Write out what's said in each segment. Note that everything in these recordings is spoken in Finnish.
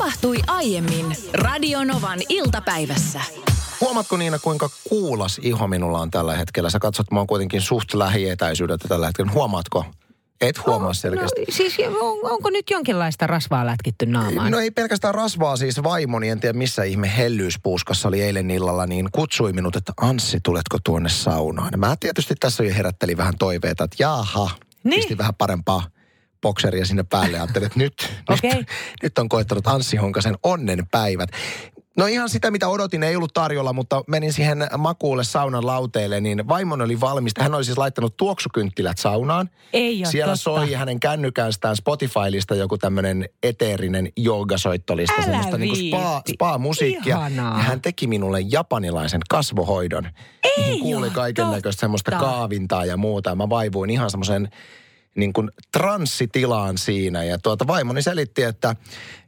tapahtui aiemmin Radionovan iltapäivässä. Huomaatko Niina, kuinka kuulas iho minulla on tällä hetkellä? Sä katsot, mä oon kuitenkin suht lähietäisyydeltä tällä hetkellä. Huomaatko? Et huomaa selkeästi. No, siis on, onko nyt jonkinlaista rasvaa lätkitty naamaan? No ei pelkästään rasvaa, siis vaimoni, en tiedä missä ihme hellyyspuuskassa oli eilen illalla, niin kutsui minut, että Anssi, tuletko tuonne saunaan? Mä tietysti tässä jo herättelin vähän toiveita, että jaha, niin. pistin vähän parempaa bokseria sinne päälle ja ajattelin, että nyt, Okei. nyt, nyt on koettanut Anssi Honkasen onnen päivät. No ihan sitä, mitä odotin, ei ollut tarjolla, mutta menin siihen makuulle saunan lauteelle, niin vaimoni oli valmis. Hän oli siis laittanut tuoksukynttilät saunaan. Ei ole Siellä totta. soi hänen kännykästään Spotifylista joku tämmöinen eteerinen joogasoittolista, Älä semmoista niin kuin spa, viitti. spa-musiikkia. Ihanaa. Ja hän teki minulle japanilaisen kasvohoidon. Ei kuuli kaiken näköistä semmoista kaavintaa ja muuta. Ja mä vaivuin ihan semmoisen niin kuin transsitilaan siinä. Ja tuota vaimoni selitti, että,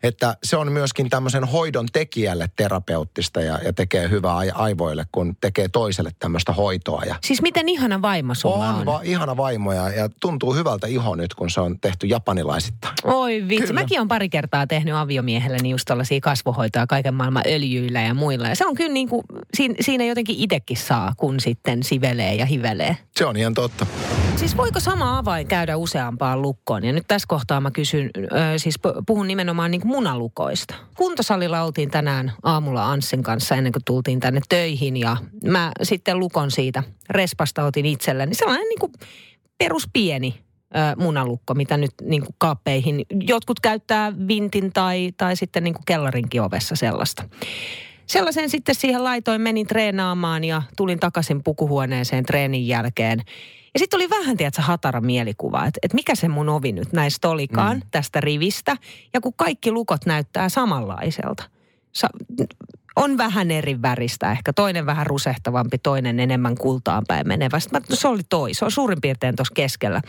että se on myöskin tämmöisen hoidon tekijälle terapeuttista ja, ja tekee hyvää ai- aivoille, kun tekee toiselle tämmöistä hoitoa. Ja Siis miten ihana vaimo sulla on? on va- ihana vaimo ja, ja tuntuu hyvältä iho nyt, kun se on tehty japanilaisittain. Oi vitsi, Kyllä. mäkin on pari kertaa tehnyt aviomiehelleni just tällaisia kasvohoitoja kaiken maailman öljyillä ja muilla. Ja se on kyllä niin kuin, siinä, siinä jotenkin itsekin saa, kun sitten sivelee ja hivelee. Se on ihan totta. Siis voiko sama avain käydä useampaan lukkoon? Ja nyt tässä kohtaa mä kysyn, ö, siis pu- puhun nimenomaan niin munalukoista. Kuntosalilla oltiin tänään aamulla Anssin kanssa ennen kuin tultiin tänne töihin ja mä sitten lukon siitä respasta otin itselleni. Sellainen niin kuin peruspieni munalukko, mitä nyt niin kuin kaappeihin. Jotkut käyttää vintin tai, tai sitten niin kuin kellarinkin ovessa sellaista. Sellaisen sitten siihen laitoin, menin treenaamaan ja tulin takaisin pukuhuoneeseen treenin jälkeen. Ja sitten oli vähän, tiedätkö, hatara mielikuva, että, että mikä se mun ovi nyt näistä olikaan mm. tästä rivistä. Ja kun kaikki lukot näyttää samanlaiselta. Sa- on vähän eri väristä ehkä. Toinen vähän rusehtavampi, toinen enemmän kultaan päin menevä. Sitten mä, se oli toi, se on suurin piirtein tuossa keskellä.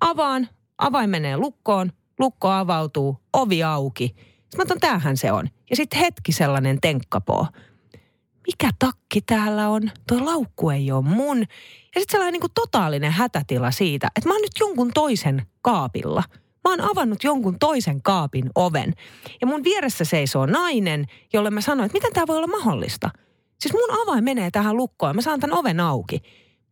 Avaan, avain menee lukkoon, lukko avautuu, ovi auki. Sitten mä otan, tämähän se on. Ja sitten hetki sellainen tenkkapoo mikä takki täällä on? Tuo laukku ei ole mun. Ja sitten sellainen niin kuin totaalinen hätätila siitä, että mä oon nyt jonkun toisen kaapilla. Mä oon avannut jonkun toisen kaapin oven. Ja mun vieressä seisoo nainen, jolle mä sanoin, että miten tämä voi olla mahdollista. Siis mun avain menee tähän lukkoon, mä saan tämän oven auki.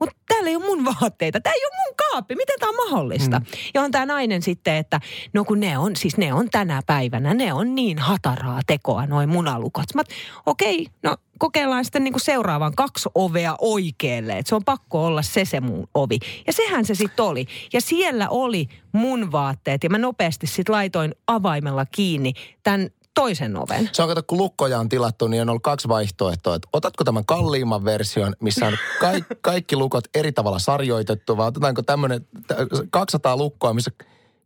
Mutta täällä ei ole mun vaatteita. Tämä ei ole mun kaappi. Miten tämä on mahdollista? Mm. Ja on tämä nainen sitten, että no kun ne on, siis ne on tänä päivänä, ne on niin hataraa tekoa, noin munalukot. Mä, okei, no kokeillaan sitten niinku seuraavan kaksi ovea oikealle. Et se on pakko olla se se mun ovi. Ja sehän se sitten oli. Ja siellä oli mun vaatteet ja mä nopeasti sitten laitoin avaimella kiinni tämän toisen oven. Se on kato, kun lukkoja on tilattu, niin on ollut kaksi vaihtoehtoa. Että otatko tämän kalliimman version, missä on kaikki, kaikki lukot eri tavalla sarjoitettu, vai otetaanko tämmöinen 200 lukkoa, missä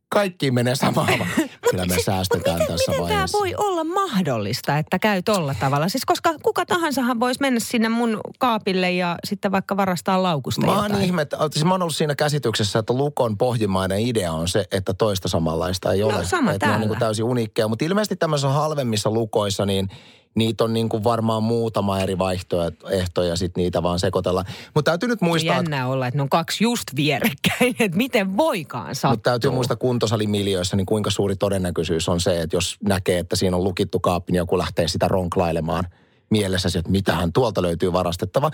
kaikki menee samaan. Kyllä me säästetään miten, tässä miten tämä vaiheessa. voi olla mahdollista, että käy tolla tavalla? Siis koska kuka tahansahan voisi mennä sinne mun kaapille ja sitten vaikka varastaa laukusta Mä oon ihme, että- siis mä oon ollut siinä käsityksessä, että lukon pohjimmainen idea on se, että toista samanlaista ei No, ole. sama että ne on täällä. niin kuin täysin uniikkeja. Mutta ilmeisesti tämmöisissä halvemmissa lukoissa, niin niitä on niin kuin varmaan muutama eri vaihtoehto ja sitten niitä vaan sekoitella. Mutta täytyy nyt muistaa, että Jännää olla, että ne on kaksi just vierekkäin, että miten voikaan sattua. Mutta täytyy muistaa kuntosalimiljöissä, niin kuinka suuri todennäköisyys on se, että jos näkee, että siinä on lukittu kaappi, niin joku lähtee sitä ronklailemaan mielessäsi, että mitähän tuolta löytyy varastettava.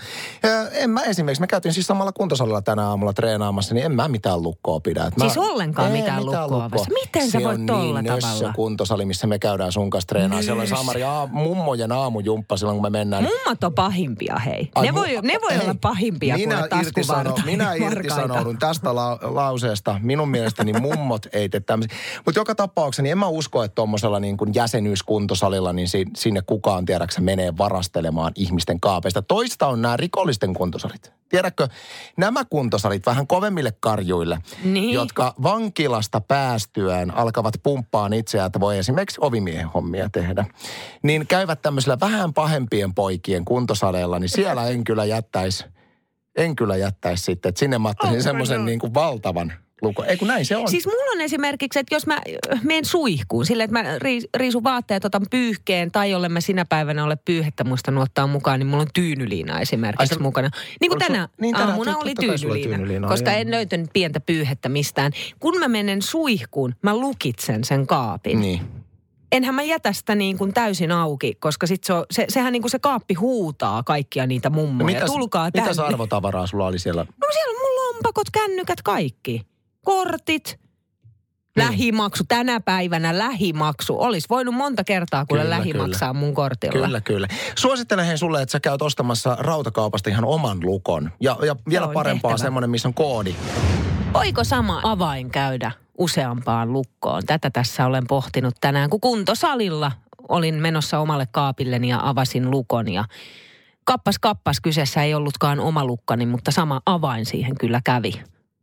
En mä esimerkiksi, me käytiin siis samalla kuntosalilla tänä aamulla treenaamassa, niin en mä mitään lukkoa pidä. Et Siis mä, ollenkaan Ei mitään lukkoa vasta. Miten sä Se voit tolla niin tavalla? kuntosali, missä me käydään sun kanssa treenaamaan. Siellä on. Samari aa, mummojen aamujumppa silloin, kun me mennään. Mummat on pahimpia, hei. Ai ne mu- voi, ne voi hei, olla pahimpia minä kuin irtisano. Minä irtisanoudun tästä la- lauseesta. Minun mielestäni mummot ei tee tämmöisiä. Mutta joka tapauksessa, niin en mä usko, että tuommoisella niin jäsenyyskuntosalilla, niin si- sinne kukaan tiedäksä menee varastelemaan ihmisten kaapeista. Toista on nämä rikollisten kuntosalit. Tiedätkö, nämä kuntosalit vähän kovemmille karjuille, Niin. jotka vankilasta päästyään alkavat pumppaan itseään, että voi esimerkiksi ovimiehen hommia tehdä, niin käyvät tämmöisillä vähän pahempien poikien kuntosaleilla, niin siellä en kyllä jättäisi, en kyllä jättäisi sitten, että sinne mä ottaisin Onko semmoisen joo? niin kuin valtavan lukon. Ei kun näin se on. Siis mulla on esimerkiksi, että jos mä äh, menen suihkuun, silleen, että mä riis- riisun vaatteet, otan pyyhkeen, tai jolle mä sinä päivänä ole pyyhettä muistanut ottaa mukaan, niin mulla on tyynyliina esimerkiksi Ai se- mukana. Niin kuin tänä niin tänään aamuna oli tyynyliina, tyynyliina, koska joo. en löytänyt pientä pyyhettä mistään. Kun mä menen suihkuun, mä lukitsen sen kaapin. Niin. enhän mä jätä sitä niin kuin täysin auki, koska sit se, on, se sehän niin kuin se kaappi huutaa kaikkia niitä mummoja. No mitäs, Tulkaa tänne. mitäs arvotavaraa sulla oli siellä? No siellä on mun lompakot, kännykät, kaikki. Kortit, lähimaksu. Tänä päivänä lähimaksu. Olisi voinut monta kertaa kuule Kyllä, lähimaksaa mun kortilla. Kyllä, kyllä. Suosittelen hei sulle, että sä käyt ostamassa rautakaupasta ihan oman lukon. Ja, ja vielä Joo, parempaa tehtävä. semmoinen, missä on koodi. Voiko sama avain käydä useampaan lukkoon? Tätä tässä olen pohtinut tänään, kun kuntosalilla olin menossa omalle kaapilleni ja avasin lukon ja kappas kappas kyseessä ei ollutkaan oma lukkani, mutta sama avain siihen kyllä kävi.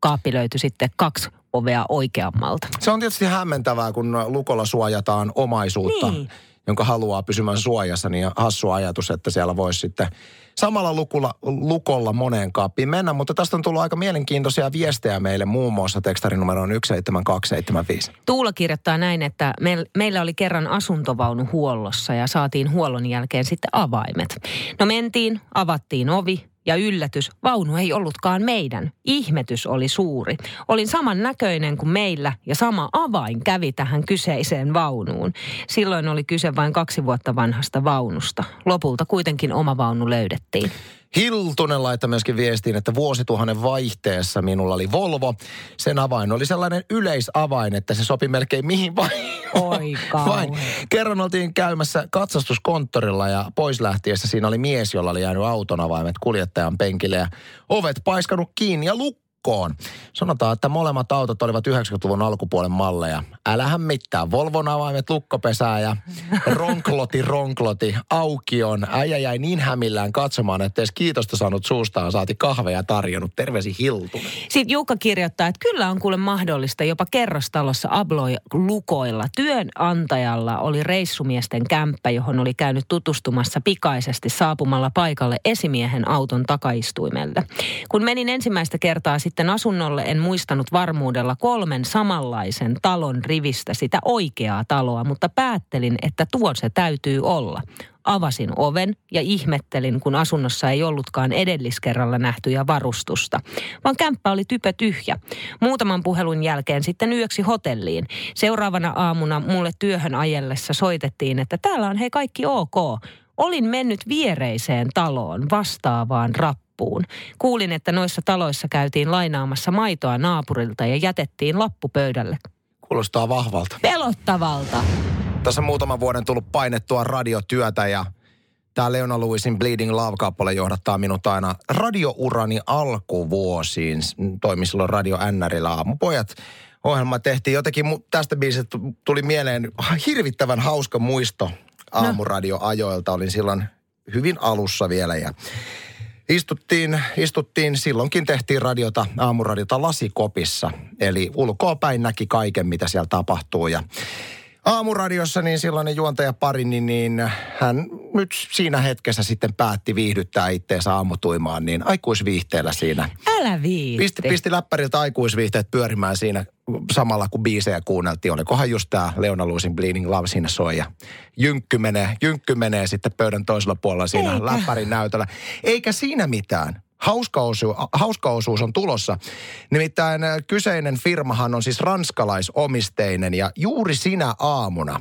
Kaappi löytyi sitten kaksi ovea oikeammalta. Se on tietysti hämmentävää, kun lukolla suojataan omaisuutta, Niin. jonka haluaa pysymään suojassa, niin hassu ajatus, että siellä voisi sitten samalla lukulla, lukolla moneen kaappiin mennä. Mutta tästä on tullut aika mielenkiintoisia viestejä meille, muun muassa tekstarinumeroon 17275. Tuula kirjoittaa näin, että meil, meillä oli kerran asuntovaunu huollossa ja saatiin huollon jälkeen sitten avaimet. No mentiin, avattiin ovi ja yllätys, vaunu ei ollutkaan meidän. Ihmetys oli suuri. Olin saman näköinen kuin meillä ja sama avain kävi tähän kyseiseen vaunuun. Silloin oli kyse vain kaksi vuotta vanhasta vaunusta. Lopulta kuitenkin oma vaunu löydettiin. Hiltunen laittoi myöskin viestiin, että vuosituhannen vaihteessa minulla oli Volvo. Sen avain oli sellainen yleisavain, että se sopi melkein mihin vain. Oi vain. Kerran oltiin käymässä katsastuskonttorilla ja pois lähtiessä siinä oli mies, jolla oli jäänyt auton avaimet kuljettajan penkille ja ovet paiskanut kiinni ja lukkoon. Sanotaan, että molemmat autot olivat 90-luvun alkupuolen malleja. Älähän mitään. Volvon avaimet lukkopesää ja ronkloti ronkloti aukion. Äijä jäi niin hämillään katsomaan, että edes kiitosta saanut suustaan saati kahveja tarjonnut. Terveisi Hiltunen. Sitten Jukka kirjoittaa, että kyllä on kuule mahdollista jopa kerrostalossa abloi lukoilla. Työnantajalla oli reissumiesten kämppä, johon oli käynyt tutustumassa pikaisesti saapumalla paikalle esimiehen auton takaistuimelle. Kun menin ensimmäistä kertaa sitten asunnolle, en muistanut varmuudella kolmen samanlaisen talon rivistä sitä oikeaa taloa, mutta päättelin, että tuo se täytyy olla. Avasin oven ja ihmettelin, kun asunnossa ei ollutkaan edelliskerralla nähtyjä varustusta, vaan kämppä oli typö tyhjä. Muutaman puhelun jälkeen sitten yöksi hotelliin. Seuraavana aamuna mulle työhön ajellessa soitettiin, että täällä on hei kaikki ok. Olin mennyt viereiseen taloon vastaavaan rappuun. Kuulin, että noissa taloissa käytiin lainaamassa maitoa naapurilta ja jätettiin lappu pöydälle. Kuulostaa vahvalta. Pelottavalta. Tässä on muutaman vuoden tullut painettua radiotyötä ja tämä Leona Lewisin Bleeding Love-kappale johdattaa minut aina radiourani alkuvuosiin. Toimin silloin Radio NRillä aamupojat. Ohjelma tehtiin jotenkin, tästä biisistä tuli mieleen hirvittävän hauska muisto aamuradioajoilta. Olin silloin hyvin alussa vielä ja Istuttiin, istuttiin, silloinkin tehtiin radiota, aamuradiota lasikopissa. Eli ulkoapäin näki kaiken, mitä siellä tapahtuu. Ja aamuradiossa niin silloinen juontaja pari, niin, niin hän nyt siinä hetkessä sitten päätti viihdyttää itteensä aamutuimaan, niin aikuisviihteellä siinä. Älä viitti. Pisti, pisti läppäriltä aikuisviihteet pyörimään siinä samalla kun biisejä kuunneltiin. Olikohan just tämä Leona Luusin Bleeding Love siinä soi ja jynkky menee, jynkky menee sitten pöydän toisella puolella siinä Eikä. läppärin näytöllä. Eikä siinä mitään. Hauska osuus, hauska osuus on tulossa. Nimittäin äh, kyseinen firmahan on siis ranskalaisomisteinen ja juuri sinä aamuna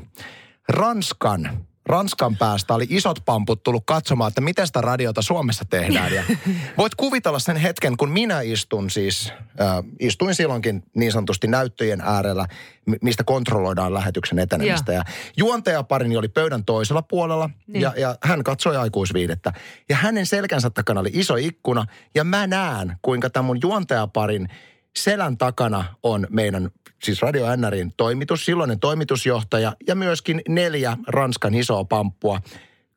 Ranskan Ranskan päästä oli isot pamput tullut katsomaan, että miten sitä radiota Suomessa tehdään. Ja voit kuvitella sen hetken, kun minä istun siis, äh, istuin silloinkin niin sanotusti näyttöjen äärellä, mi- mistä kontrolloidaan lähetyksen etenemistä. Ja juontajaparini oli pöydän toisella puolella Niin. ja, ja hän katsoi aikuisviidettä. Ja hänen selkänsä takana oli iso ikkuna ja mä näen, kuinka tämän mun juontajaparin selän takana on meidän, siis Radio NRin toimitus, silloinen toimitusjohtaja ja myöskin neljä Ranskan isoa pamppua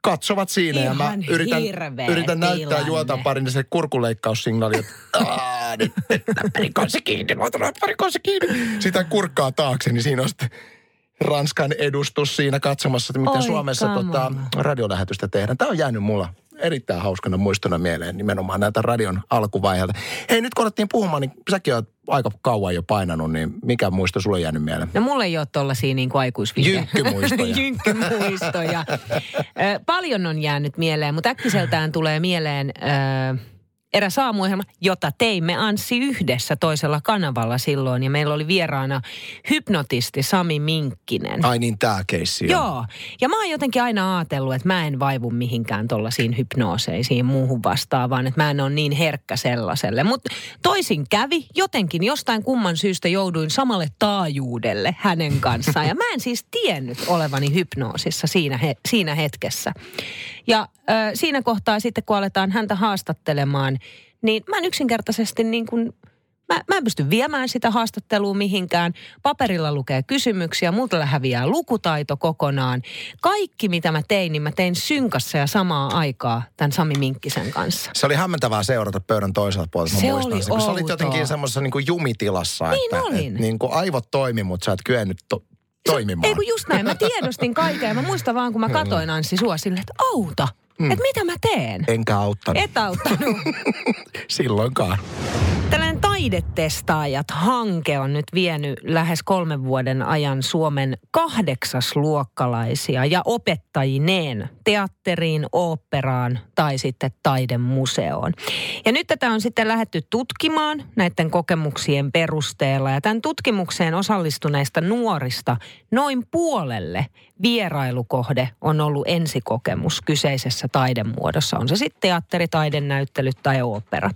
katsovat siinä ja mä Ihan yritän, yritän näyttää tilanne. juontajaparin se kurkuleikkaussignaali, että "Aa, nyt läppärin kanssa kiinni, mä otan kiinni. Sitä kurkkaa taakse, niin siinä on sitten Ranskan edustus siinä katsomassa, että miten Oi Suomessa tota, radiolähetystä tehdään. Tämä on jäänyt mulla erittäin hauskana muistona mieleen nimenomaan näitä radion alkuvaiheelta. Hei, nyt kun alettiin puhumaan, niin säkin oot aika kauan jo painanut, niin mikä muisto sulle jäänyt mieleen? No mulla ei ole tollasia niin kuin aikuisviite. Jynkkymuistoja. Paljon on jäänyt mieleen, mutta äkkiseltään tulee mieleen ö, eräs aamuohjelma, jota teimme Anssi yhdessä toisella kanavalla silloin. Ja meillä oli vieraana hypnotisti Sami Minkkinen. Ai niin, tää keissi. Joo. Joo. Ja mä oon jotenkin aina ajatellut, että mä en vaivu mihinkään tollaisiin hypnooseisiin muuhun vastaavaan, että mä en ole niin herkkä sellaiselle. Mutta toisin kävi, jotenkin jostain kumman syystä jouduin samalle taajuudelle hänen kanssaan. Ja mä en siis tiennyt olevani hypnoosissa siinä, he, siinä hetkessä. Ja ö, siinä kohtaa sitten, kun aletaan häntä haastattelemaan, niin mä en yksinkertaisesti niin kuin Mä, mä en pysty viemään sitä haastattelua mihinkään. Paperilla lukee kysymyksiä, multa häviää lukutaito kokonaan. Kaikki, mitä mä tein, niin mä tein synkassa ja samaa aikaa tämän Sami Minkkisen kanssa. Se oli hämmentävää seurata pöydän toiselta puolelta. Se muistan oli sen, kun sä olit jotenkin semmoisessa niin kuin jumitilassa. Niin että, olin. Et, niin kuin aivot toimi, mutta sä et kyennyt to- toimimaan. Ei kun just näin, mä tiedostin kaiken ja mä muistan vaan, kun mä katoin Anssi sua silleen, että auta, mm. että mitä mä teen. Enkä auttanut Et auttanut. silloinkaan. Tällainen taidetestaajat-hanke on nyt vienyt lähes kolmen vuoden ajan Suomen kahdeksasluokkalaisia ja opettajineen teatteriin, oopperaan tai sitten taidemuseoon. Ja nyt tätä on sitten lähetty tutkimaan näiden kokemuksien perusteella. Ja tämän tutkimukseen osallistuneista nuorista noin puolelle vierailukohde on ollut ensikokemus kyseisessä taidemuodossa. On se sitten teatteri, taidenäyttelyt tai opera.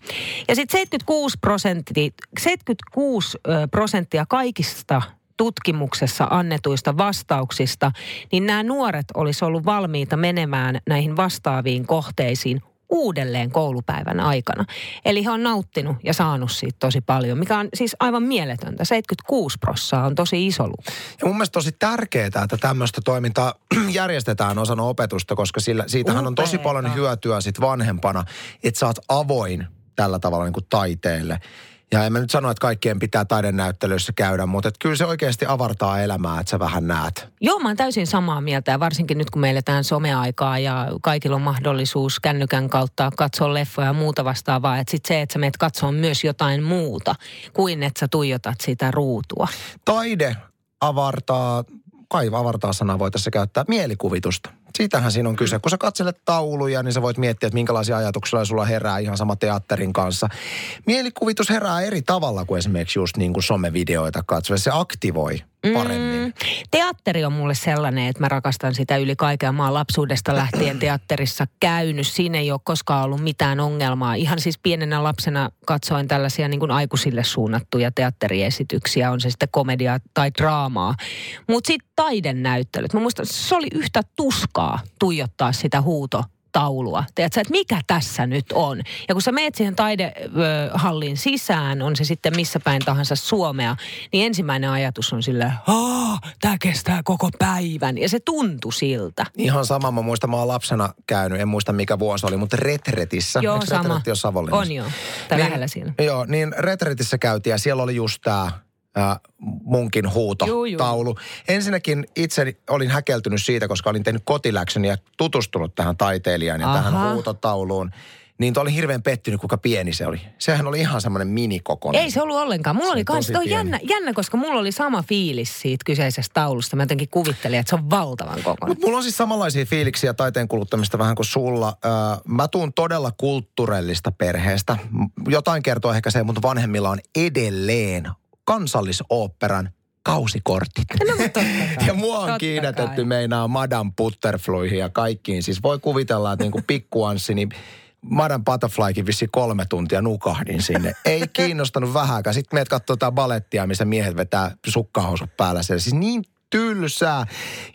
Ja sitten 76 prosenttia, 76 ö, prosenttia kaikista tutkimuksessa annetuista vastauksista, niin nämä nuoret olisi ollut valmiita menemään näihin vastaaviin kohteisiin uudelleen koulupäivän aikana. Eli he on nauttinut ja saanut siitä tosi paljon, mikä on siis aivan mieletöntä. 76 prossaa on tosi iso luku. Ja mun mielestä tosi tärkeää, että tämmöistä toimintaa järjestetään osana opetusta, koska sillä, siitähän on tosi paljon hyötyä sit vanhempana, että sä oot avoin tällä tavalla niin kuin taiteelle. Ja en mä nyt sano, että kaikkien pitää taidenäyttelyissä käydä, mutta et kyllä se oikeasti avartaa elämää, että sä vähän näet. Joo, mä oon täysin samaa mieltä ja varsinkin nyt kun me eletään someaikaa ja kaikilla on mahdollisuus kännykän kautta katsoa leffoja ja muuta vastaavaa. Että sit se, että sä meet katsoa myös jotain muuta kuin että sä tuijotat sitä ruutua. Taide avartaa, kai avartaa sanaa voi tässä käyttää, mielikuvitusta. Siitähän siinä on kyse. Kun sä katselet tauluja, niin sä voit miettiä, että minkälaisia ajatuksia sulla herää ihan sama teatterin kanssa. Mielikuvitus herää eri tavalla kuin esimerkiksi just niin kuin somevideoita katsoa. Se aktivoi paremmin. Mm, teatteri on mulle sellainen, että mä rakastan sitä yli kaiken. Mä oon lapsuudesta lähtien teatterissa käynyt. Siinä ei ole koskaan ollut mitään ongelmaa. Ihan siis pienenä lapsena katsoin tällaisia niin kuin aikuisille suunnattuja teatteriesityksiä. On se sitten komediaa tai draamaa. Mutta sitten taidennäyttelyt. Mä muistan, se oli yhtä tuskaa tuijottaa sitä huuto taulua. Tiedätkö, että mikä tässä nyt on? Ja kun sä meet siihen taidehallin sisään, on se sitten missä päin tahansa Suomea, niin ensimmäinen ajatus on silleen, Aa, tää kestää koko päivän. Ja se tuntui siltä. Ihan sama, mä muistan, mä oon lapsena käynyt, en muista mikä vuosi oli, mutta Retretissä. Joo, Eikö sama. Savonlinnassa? On joo, tai Niin- lähellä siinä. Joo, niin Retretissä käytiin ja siellä oli just tämä munkin huuto Juu, juu. taulu. Ensinnäkin itse olin häkeltynyt siitä, koska olin tehnyt kotiläksyni ja tutustunut tähän taiteilijaan ja Aha. tähän huutotauluun. Niin olin hirveän pettynyt, kuinka pieni se oli. Sehän oli ihan semmoinen minikokonen. Ei se ollut ollenkaan. Mulla Se oli on kans, pieni. jännä, jännä, koska mulla oli sama fiilis siitä kyseisestä taulusta. Mä jotenkin kuvittelin, että se on valtavan kokoinen. Mutta mulla on siis samanlaisia fiiliksiä taiteen kuluttamista vähän kuin sulla. Mä tuun todella kulttuurellista perheestä. Jotain kertoo ehkä se, mutta vanhemmilla on edelleen kansallisoopperan kausikortit. No, totta kai. Ja mua on Totta kiinnitetty kai. meinaa Madame Butterflyhin ja kaikkiin. Siis voi kuvitella, että niinku pikkuanssi, niin Madame Butterflykin vissi kolme tuntia nukahdin sinne. Ei kiinnostanut vähääkään. Sitten meet katsoo jotain balettia, missä miehet vetää sukkahousut päällä. siellä. Siis niin tylsää.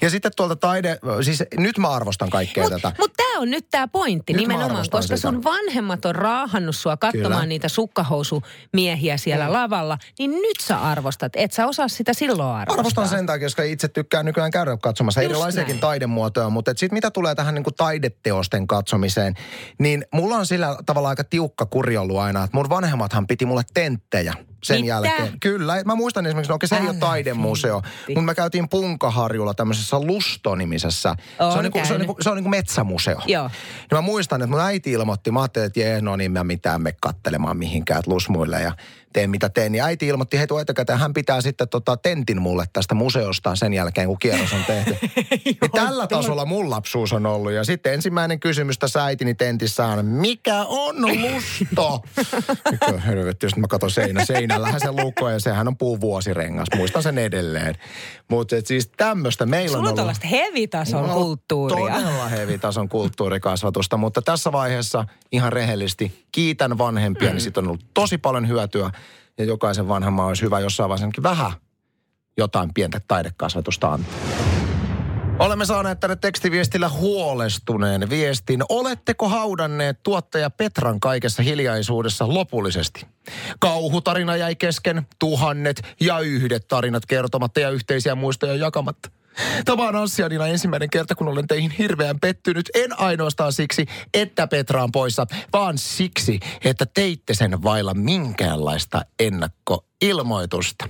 Ja sitten tuolta taide, siis nyt mä arvostan kaikkea Mutta tätä. mut tämä on nyt tämä pointti Nyt nimenomaan, koska sitä. sun vanhemmat on raahannut sua katsomaan Kyllä. niitä sukkahousumiehiä siellä lavalla, niin nyt sä arvostat. Et sä osaa sitä silloin arvostaa. Arvostan sen takia, koska itse tykkään nykyään käydä katsomassa Just erilaisiakin näin. taidemuotoja, mutta sitten mitä tulee tähän niin kuin taideteosten katsomiseen, niin mulla on sillä tavalla aika tiukka kuri ollut aina, että mun vanhemmathan piti mulle tenttejä sen Mitä? jälkeen. Kyllä, mä muistan esimerkiksi, no okei se ei ole taidemuseo, mutta mä käytiin Punkaharjulla tämmöisessä Lusto-nimisessä. se Oon on, niinku, se on, niinku, se on niinku metsämuseo. Joo. Ja mä muistan, että mun äiti ilmoitti, mä ajattelin, että jee, no niin mä mitään me kattelemaan mihinkään, että lusmuille. Ja teen mitä teen. Niin äiti ilmoitti heti etukäteen, hän pitää sitten tota tentin mulle tästä museosta sen jälkeen, kun kierros on tehty. niin tällä tasolla mun lapsuus on ollut. Ja sitten ensimmäinen kysymys tässä äitini tentissä on, mikä on? Mikä helvetti, jos mä katson seinä. Seinällähän se lukko ja sehän on puuvuosirengas. Muistan sen edelleen. Mutta siis tämmöistä meillä Sulla on ollut. tällaista hevitason No, kulttuuria. Todella hevitason kulttuurikasvatusta, mutta tässä vaiheessa ihan rehellisesti kiitän vanhempia, niin siitä on ollut tosi paljon hyötyä. Ja jokaisen vanhemman olisi hyvä jossain vaiheessa vähän jotain pientä taidekasvatusta antaa. Olemme saaneet tänne tekstiviestillä huolestuneen viestin. Oletteko haudanneet tuottaja Petran kaikessa hiljaisuudessa lopullisesti? Kauhutarina jäi kesken, tuhannet ja yhdet tarinat kertomatta ja yhteisiä muistoja jakamatta. Tämä on Anssianina ensimmäinen kerta, kun olen teihin hirveän pettynyt. En ainoastaan siksi, että Petra on poissa, vaan siksi, että teitte sen vailla minkäänlaista ennakkoilmoitusta.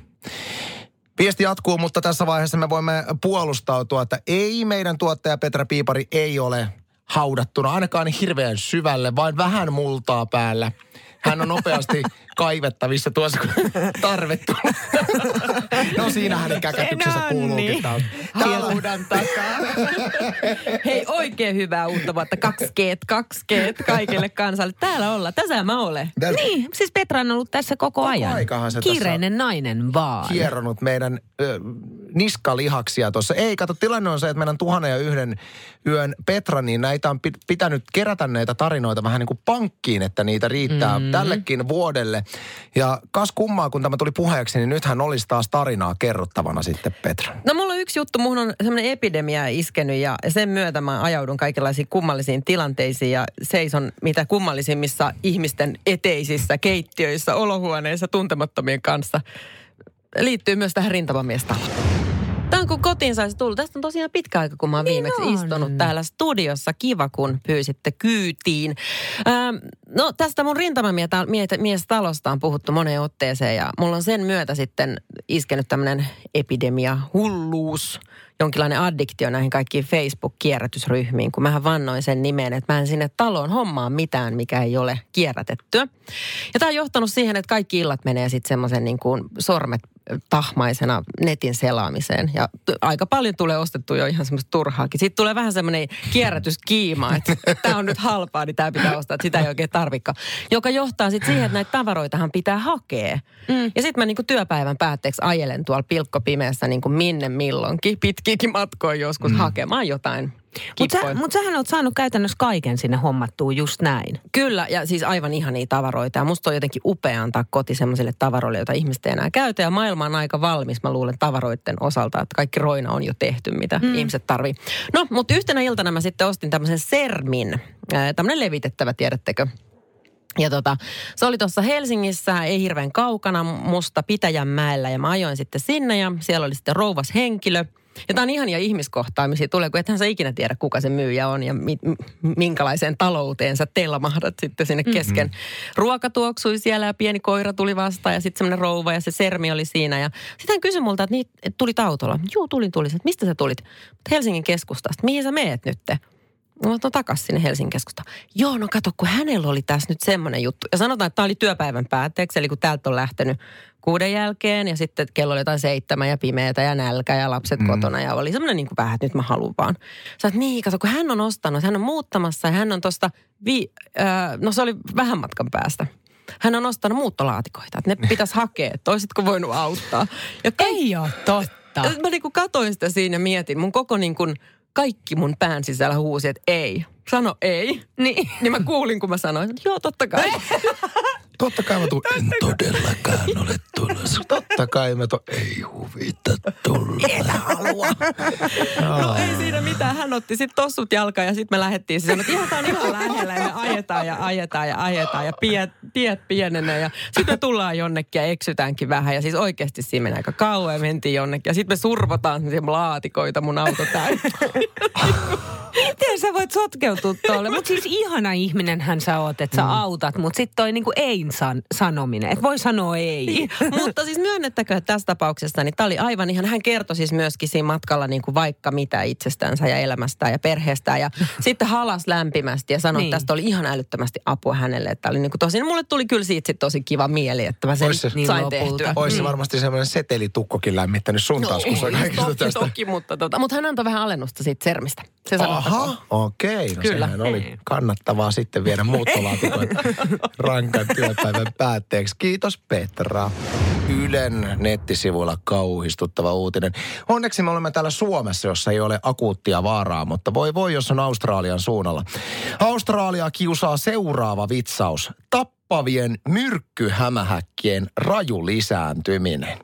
Viesti jatkuu, mutta tässä vaiheessa me voimme puolustautua, että ei meidän tuottaja Petra Piipari ei ole haudattuna ainakaan hirveän syvälle, vain vähän multaa päällä. Hän on nopeasti kaivettavissa tuossa, kun tarve. No siinä hänen käkätyksensä No kuuluukin niin. Haudan takaa. Hei, oikein hyvää uutta vuotta. Kaksi keet, kaksi keet kaikille kansalle. Täällä ollaan. Tässä mä olen. Täällä- Niin, siis Petra on ollut tässä koko, Koko ajan. Kiireinen nainen vaan. hieronut meidän ö, niskalihaksia tuossa. Ei, kato, tilanne on se, että meidän tuhannen ja yhden yön Petra, niin näitä on pit- pitänyt kerätä näitä tarinoita vähän niin kuin pankkiin, että niitä riittää mm. tällekin vuodelle. Ja kas kummaa, kun tämä tuli puheeksi, niin nythän olisi taas tarinaa kerrottavana sitten Petra. No mulla on yksi juttu, muhun on semmoinen epidemia iskenyt ja sen myötä mä ajaudun kaikenlaisiin kummallisiin tilanteisiin ja seison mitä kummallisimmissa ihmisten eteisissä, keittiöissä, olohuoneissa tuntemattomien kanssa. Liittyy myös tähän rintamamiestaloon. Tämä on kun kotiin saisi tullut. Tästä on tosiaan pitkä aika, kun mä oon Niin viimeksi on. istunut täällä studiossa. Kiva, kun pyysitte kyytiin. Ähm, no tästä mun rintamamiestalosta on puhuttu moneen otteeseen ja mulla on sen myötä sitten iskenyt tämmöinen epidemia, hulluus, jonkinlainen addiktio näihin kaikkiin Facebook-kierrätysryhmiin, kun mähän vannoin sen nimeen, että mä en sinne taloon hommaa mitään, mikä ei ole kierrätettyä. Ja tämä on johtanut siihen, että kaikki illat menee sitten semmoisen niin kuin sormet tahmaisena netin selaamiseen. Ja t- aika paljon tulee ostettu jo ihan semmoista turhaakin. Sitten tulee vähän semmoinen kierrätyskiima, että tämä on nyt halpaa, niin tämä pitää ostaa, että sitä ei oikein tarvikaan. Joka johtaa sitten siihen, että näitä tavaroitahan pitää hakea. Mm. Ja sitten mä niinku työpäivän päätteeksi ajelen tuolla pilkkopimeässä niinku minne milloinkin, pitkiäkin matkoja joskus mm. hakemaan jotain Mutta sä, mut sähän oot saanut käytännössä kaiken sinne hommattua just näin. Kyllä, ja siis aivan ihania tavaroita. Ja musta on jotenkin upea antaa koti semmoisille tavaroille, joita ihmiset ei enää käytä. Ja maailma on aika valmis, mä luulen, tavaroiden osalta, että kaikki roina on jo tehty, mitä mm. ihmiset tarvii. No, mutta yhtenä iltana mä sitten ostin tämmöisen Sermin, tämmöinen levitettävä, tiedättekö? Ja tota, se oli tuossa Helsingissä, ei hirveän kaukana musta Pitäjänmäellä ja mä ajoin sitten sinne ja siellä oli sitten rouvas henkilö. Ja tämä on ihania ihmiskohtaamisia tulee, kun ethän sä ikinä tiedä, kuka se myyjä on ja mi- mi- minkälaiseen talouteen sä telmahdat sitten sinne kesken. Mm-hmm. Ruoka tuoksui siellä ja pieni koira tuli vastaan ja sitten semmoinen rouva ja se sermi oli siinä. Ja sitten hän kysyi multa, että niitä et tulit autolla. Juu, tulin, tulin. Että mistä sä tulit? Helsingin keskustasta. Mihin sä meet nytte? No, no takas sinne Helsingin keskustaan. Joo, no kato, kun hänellä oli tässä nyt semmoinen juttu. Ja sanotaan, että tämä oli työpäivän päätteeksi, eli kun täältä on lähtenyt kuuden jälkeen ja sitten kello oli jotain seitsemän ja pimeätä ja nälkä ja lapset mm. kotona ja oli semmoinen niin kuin vähän, että nyt mä haluan vaan. Sä oot, niin, kato, kun hän on ostanut, hän on muuttamassa ja hän on tosta, vi, äh, no se oli vähän matkan päästä. Hän on ostanut muuttolaatikoita, että ne pitäisi hakea, että olisitko voinut auttaa. Ja Ei ole totta. Mä niin kuin katoin sitä siinä ja mietin, mun koko niin kuin, kaikki mun pään sisällä huusi, että ei. Sano ei. Niin, niin mä kuulin, kun mä sanoin, että joo, totta kai. Totta kai mä tuun, en todellakaan ole tulossa. Totta kai mä tuun, ei huvita tulla. En halua. No ei siinä mitään. Hän otti sitten tossut jalkaan ja sitten me lähdettiin. Siis että ihan tää on ihan lähellä ja me ajetaan ja ajetaan ja ajetaan ja piet, piet pienenee. Ja sitten me tullaan jonnekin ja eksytäänkin vähän. Ja siis oikeasti siinä meni aika kauan ja mentiin jonnekin. Ja sitten me survotaan semmoisia laatikoita mun auto täynnä. Miten sä voit sotkeutua tuolle? Mutta siis ihana ihminen hän sä oot, että sä Mm. autat, mutta sitten toi niinku ei ein san- sanominen. Et voi sanoa ei. Mutta siis myönnettäkö, että tässä tapauksessa, niin tämä oli aivan ihan, hän kertoi siis myöskin siinä matkalla niin kuin vaikka mitä itsestänsä ja elämästään ja perheestään. Ja sitten halas lämpimästi ja sanoi, Niin. että tästä oli ihan älyttömästi apua hänelle. Että oli niin kuin tosi, mulle tuli kyllä siitä sit tosi kiva mieli, että mä sen Ois se- Niin sain lopulta. tehtyä. Olisi se varmasti semmoinen setelitukkokin lämmittänyt sun taskussa kaikista toki, tästä. toki, mutta, tota, mutta hän antoi vähän alennusta siitä sermistä. Se. Aha, okei. No Kyllä. sehän oli kannattavaa sitten viedä muuttolaatikot rankan työpäivän päätteeksi. Kiitos Petra. Ylen nettisivuilla kauhistuttava uutinen. Onneksi me olemme täällä Suomessa, jossa ei ole akuuttia vaaraa, mutta voi voi, jos on Australian suunnalla. Australia kiusaa seuraava vitsaus. Tappavien myrkkyhämähäkkien raju lisääntyminen.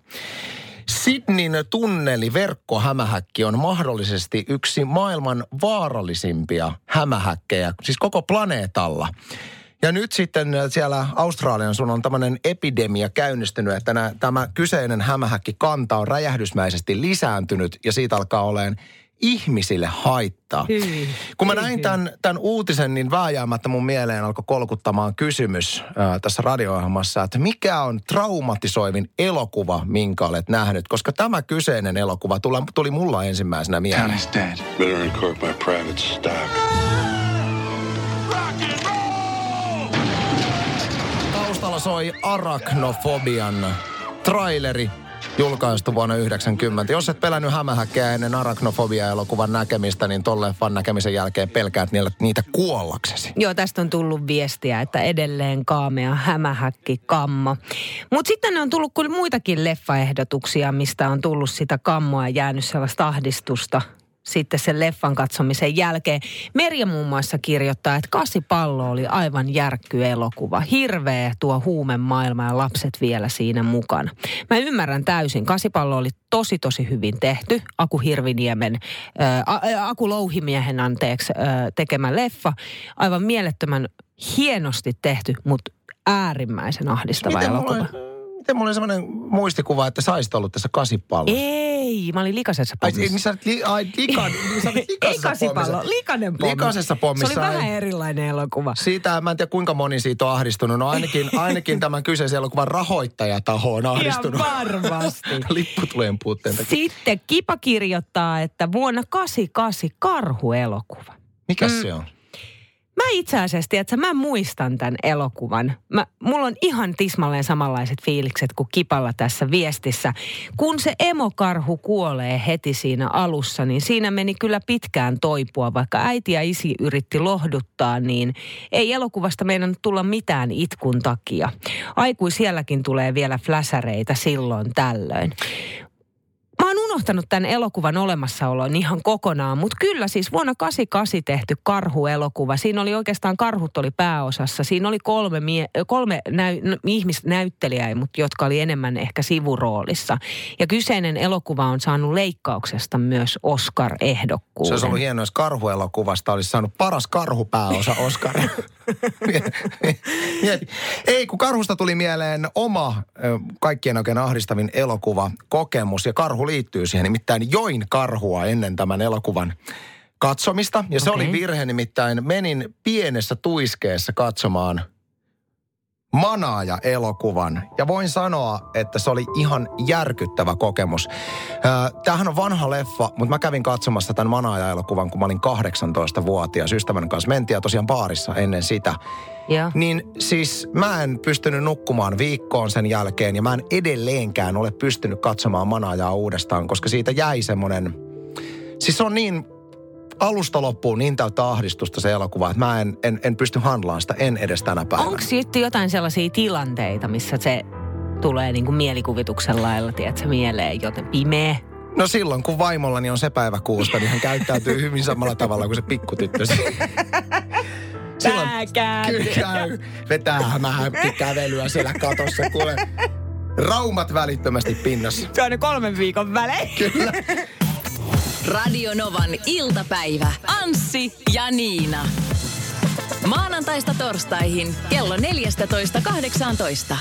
Sydneyn tunneli verkkohämähäkki on mahdollisesti yksi maailman vaarallisimpia hämähäkkejä, siis koko planeetalla. Ja nyt sitten siellä Australian sun on tämmöinen epidemia käynnistynyt, että nää, tämä kyseinen hämähäkki kanta on räjähdysmäisesti lisääntynyt ja siitä alkaa olemaan ihmisille haittaa. Hyi, Kun mä hyi, näin tämän, tämän uutisen, niin vääjäämättä mun mieleen alkoi kolkuttamaan kysymys ää, tässä radio-ohjelmassa, että mikä on traumatisoivin elokuva, minkä olet nähnyt? Koska tämä kyseinen elokuva tuli, tuli mulla ensimmäisenä mieleen. Taustalla soi Arachnofobian traileri, julkaistu vuonna 90. Jos et pelännyt hämähäkkejä ennen Arachnofobia-elokuvan näkemistä, niin tolle leffan näkemisen jälkeen pelkäät niitä kuollaksesi. Joo, tästä on tullut viestiä, että edelleen kaamea hämähäkki kammo. Mutta sitten on tullut kyllä muitakin leffaehdotuksia, mistä on tullut sitä kammoa ja jäänyt sellaista ahdistusta sitten sen leffan katsomisen jälkeen. Merja muun muassa kirjoittaa, että Kasipallo oli aivan järkky elokuva. Hirveä tuo huumemaailma ja lapset vielä siinä mukana. Mä ymmärrän täysin. Kasipallo oli tosi tosi hyvin tehty. Aku Hirviniemen, ää, Aku Louhimiehen anteeksi, ää, tekemä leffa. Aivan mielettömän hienosti tehty, mutta äärimmäisen ahdistava Miten elokuva. mulla, miten mulla oli semmoinen muistikuva, että sä olisit ollut tässä kasipallossa? Ei, mä olin likasessa Ai, pommissa. niin sä olit li, ai, likan, niin sä olit Ei pommissa. likainen pommi. Likaisessa pommissa Se oli ei- vähän erilainen elokuva. Siitä, mä en tiedä kuinka moni siitä on ahdistunut. No ainakin, ainakin tämän kyseisen elokuvan rahoittajataho on ahdistunut. Ihan varmasti. Lipputulojen puutteen takia. Sitten Kipa kirjoittaa, että vuonna 88 karhuelokuva. Mikäs Mm. se on? Mä itse asiassa, tiedätkö, mä muistan tämän elokuvan. Mä, mulla on ihan tismalleen samanlaiset fiilikset kuin Kipalla tässä viestissä. Kun se emokarhu kuolee heti siinä alussa, niin siinä meni kyllä pitkään toipua. Vaikka äiti ja isi yritti lohduttaa, niin ei elokuvasta meidän tulla mitään itkun takia. Aikuisielläkin tulee vielä fläsäreitä silloin tällöin. Mä oon unohtanut tämän elokuvan olemassaolon ihan kokonaan, mutta kyllä siis vuonna 88 tehty karhuelokuva. Siinä oli oikeastaan karhut oli pääosassa. Siinä oli kolme, mie- kolme näy- ihmisnäyttelijää, mutta jotka oli enemmän ehkä sivuroolissa. Ja kyseinen elokuva on saanut leikkauksesta myös Oscar-ehdokkuuden. Se olisi ollut hienoa, jos karhuelokuvasta olisi saanut paras karhupääosa Oscar. Ei, kun karhusta tuli mieleen oma kaikkien oikein ahdistavin elokuva, kokemus, ja karhu liittyy siihen. Nimittäin join karhua ennen tämän elokuvan katsomista, ja se Okei. oli virhe, nimittäin menin pienessä tuiskeessa katsomaan Manaaja-elokuvan. Ja voin sanoa, että se oli ihan järkyttävä kokemus. Tämähän on vanha leffa, mutta mä kävin katsomassa tämän Manaaja-elokuvan, kun mä olin 18-vuotias. Ystävän kanssa mentiin ja tosiaan baarissa ennen sitä. Joo. Niin siis mä en pystynyt nukkumaan viikkoon sen jälkeen ja mä en edelleenkään ole pystynyt katsomaan Manaajaa uudestaan, koska siitä jäi semmoinen... Siis se on niin alusta loppuun niin täyttä ahdistusta se elokuva, että mä en, en, en pysty handlaan sitä, en edes tänä päivänä. Onko sitten jotain sellaisia tilanteita, missä se tulee niin kuin mielikuvituksen lailla, tiedätkö, mieleen, joten pimeä? No silloin, kun vaimollani on se päivä kuusta, niin hän käyttäytyy hyvin samalla tavalla kuin se pikkutyttö. Silloin Tää kääntyy. kyllä käy, vetää hämähäppi kävelyä siellä katossa, kuule. Raumat välittömästi pinnassa. Se on kolmen viikon välein. Kyllä. Radio Novan iltapäivä. Anssi ja Niina. Maanantaista torstaihin kello 14.18.